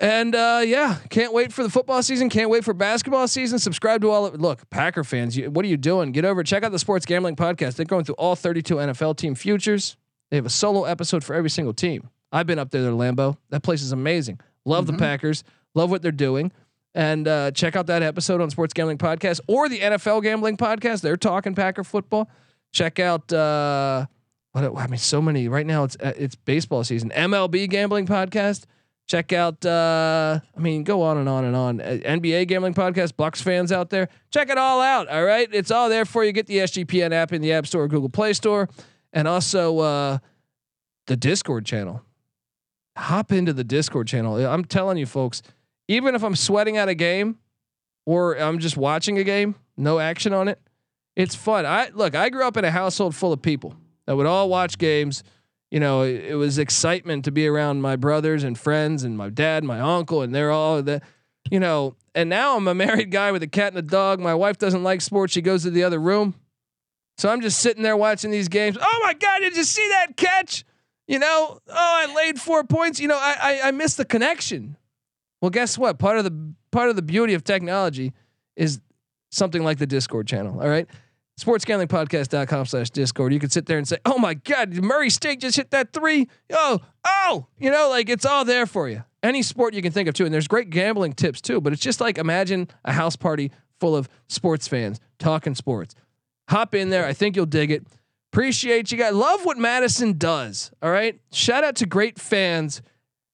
and uh, yeah, can't wait for the football season. Can't wait for basketball season. Subscribe to all. Of, look, Packer fans, you, what are you doing? Get over, check out the Sports Gambling Podcast. They're going through all 32 NFL team futures. They have a solo episode for every single team. I've been up there, there, Lambeau. That place is amazing. Love the Packers. Love what they're doing. And uh, check out that episode on Sports Gambling Podcast or the NFL Gambling Podcast. They're talking Packer football. Check out. Uh, what I mean, so many right now. It's uh, it's baseball season. MLB Gambling Podcast. Check out. Uh, I mean, go on and on and on. Uh, NBA Gambling Podcast. Bucks fans out there, check it all out. All right, it's all there for you. Get the SGPN app in the App Store, or Google Play Store, and also uh, the Discord channel. Hop into the Discord channel. I'm telling you, folks. Even if I'm sweating at a game, or I'm just watching a game, no action on it, it's fun. I look. I grew up in a household full of people that would all watch games. You know, it, it was excitement to be around my brothers and friends and my dad, and my uncle, and they're all the, you know. And now I'm a married guy with a cat and a dog. My wife doesn't like sports; she goes to the other room. So I'm just sitting there watching these games. Oh my god! Did you see that catch? You know, oh, I laid four points. You know, I, I I missed the connection. Well, guess what? Part of the part of the beauty of technology is something like the Discord channel. All right. SportsGamblingPodcast.com slash Discord. You can sit there and say, Oh my God, Murray State just hit that three. Oh, oh, you know, like it's all there for you. Any sport you can think of too. And there's great gambling tips too. But it's just like imagine a house party full of sports fans talking sports. Hop in there. I think you'll dig it. Appreciate you guys. Love what Madison does. All right. Shout out to great fans.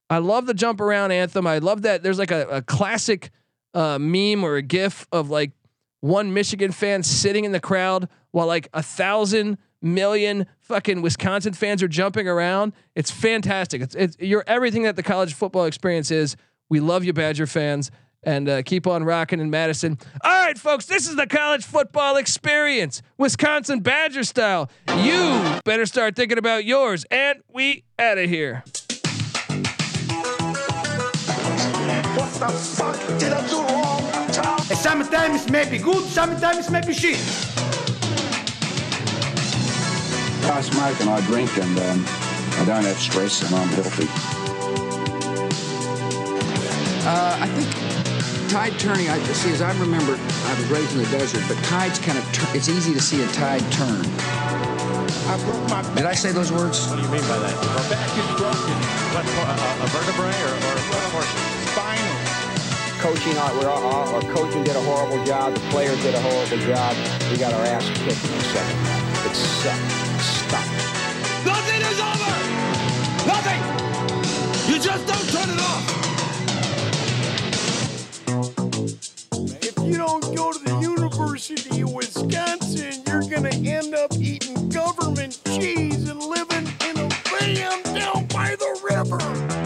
I love the jump around anthem. I love that there's like a, a classic uh, meme or a gif of like one Michigan fan sitting in the crowd while like a thousand million fucking Wisconsin fans are jumping around. It's fantastic. It's, it's you're everything that the college football experience is. We love you, Badger fans, and uh, keep on rocking in Madison. All right, folks, this is the college football experience, Wisconsin Badger style. You better start thinking about yours, and we out of here. What the fuck did I do wrong? Sometimes maybe good, sometimes maybe shit. I smoke and I drink and um, I don't have stress and I'm healthy. Uh, I think tide turning. I see. As I remember, I was raised in the desert, but tides kind of. Tur- it's easy to see a tide turn. I broke my Did I say those words? What do you mean by that? My back is broken. What, a, a vertebrae or, or, or Spinal. coaching, uh, we're, uh, our coaching did a horrible job. The players did a horrible job. We got our ass kicked in the second half. It sucked. Stop. Nothing is over. Nothing. You just don't you don't go to the University of Wisconsin, you're going to end up eating government cheese and living in a van down by the river.